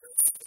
Thank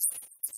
you.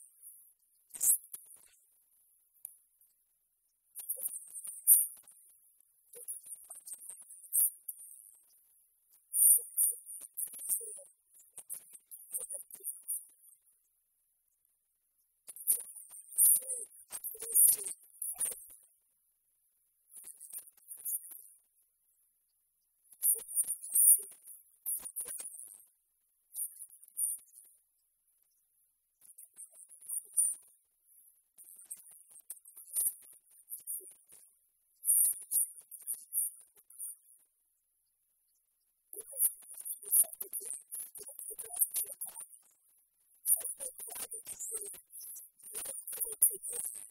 Thank you.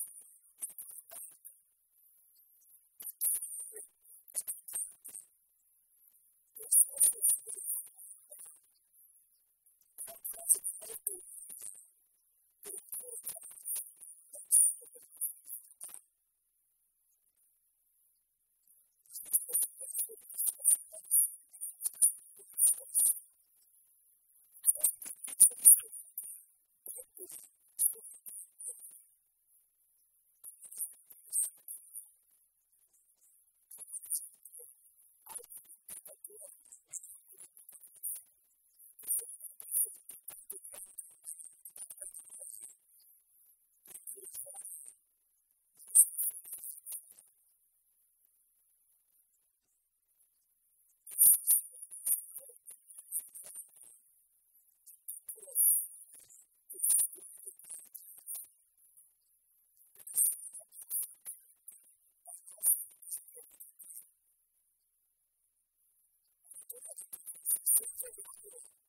すいません。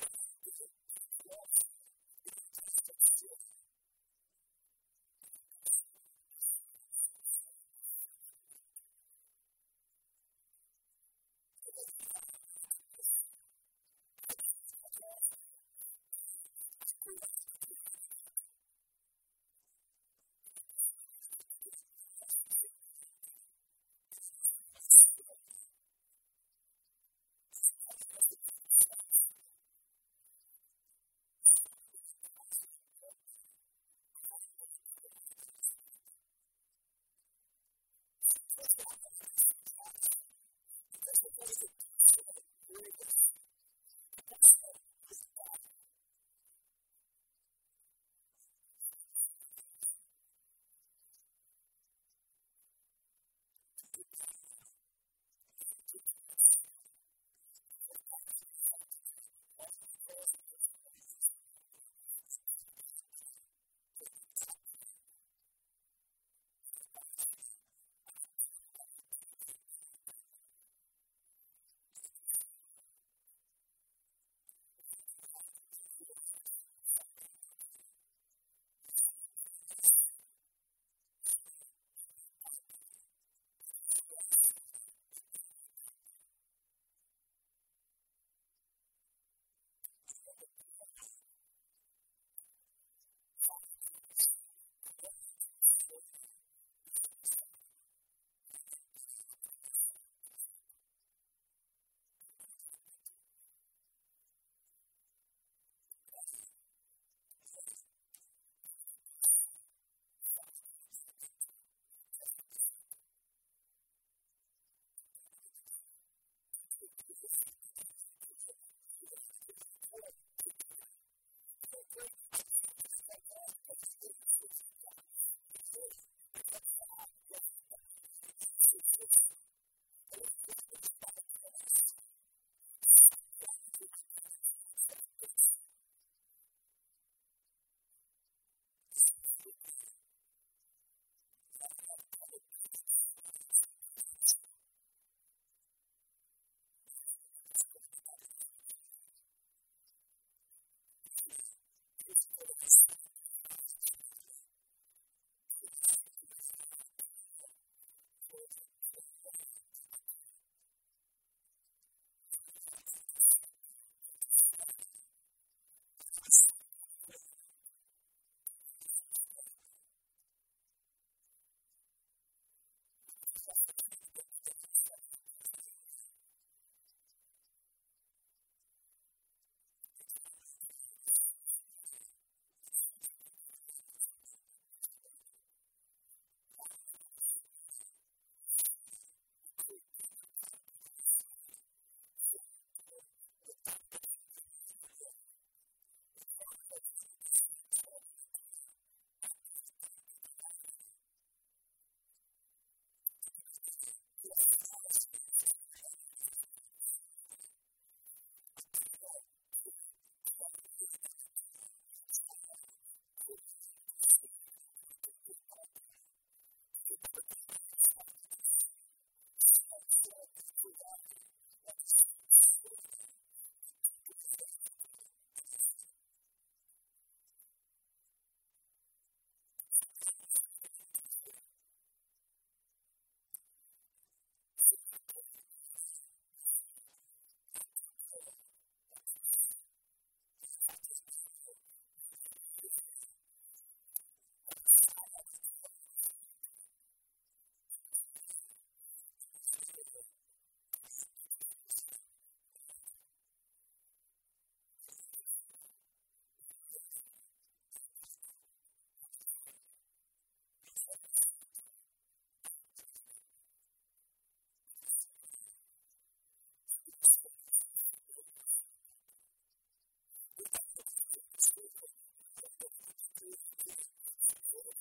you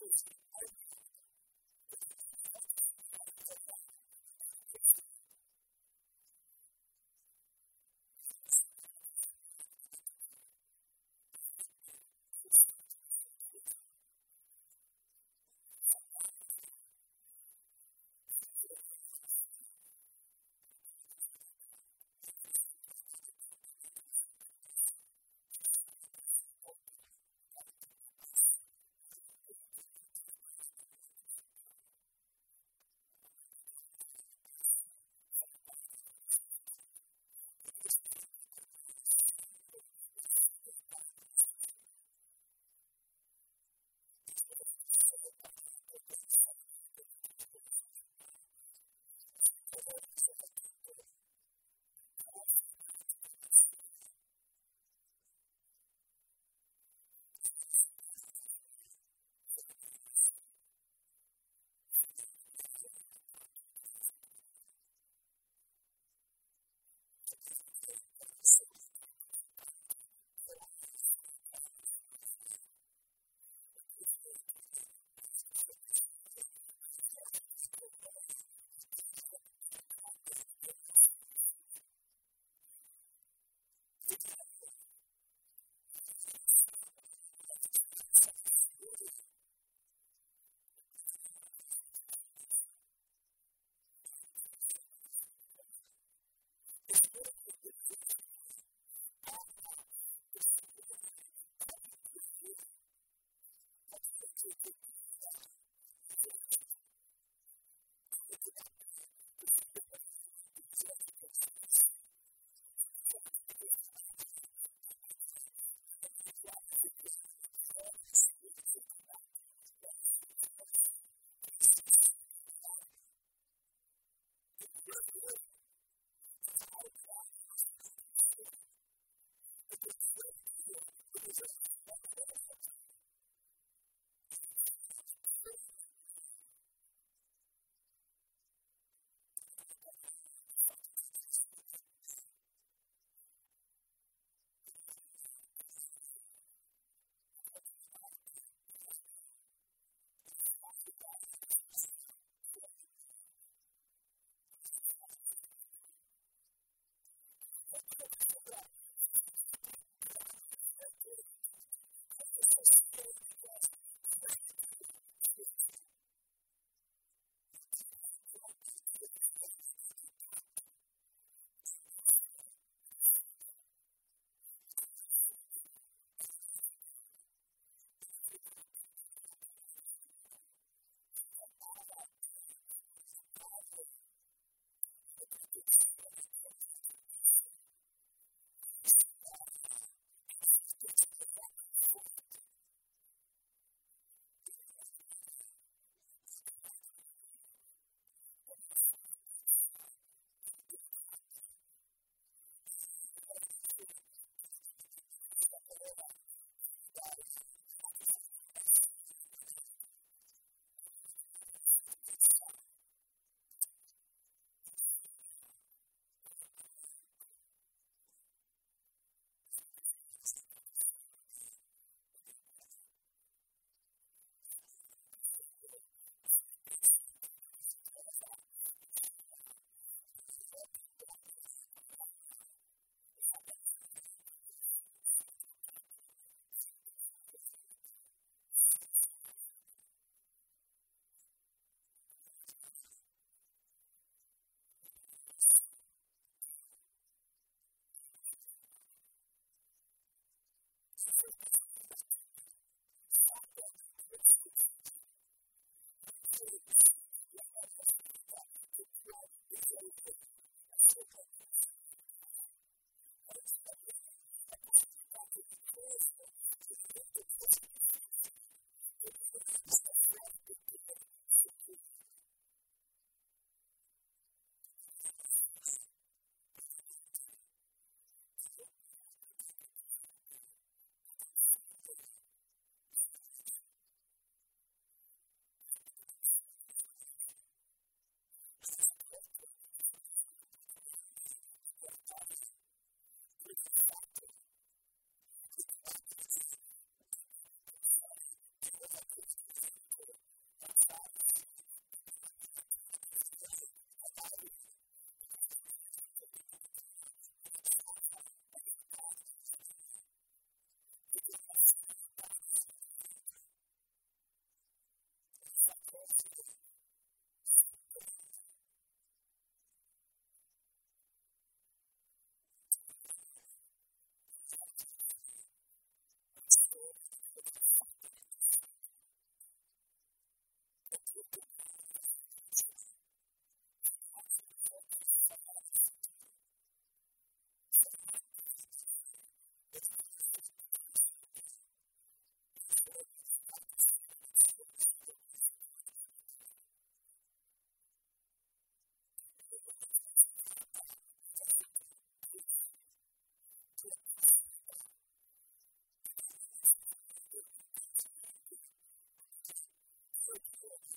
I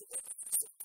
you.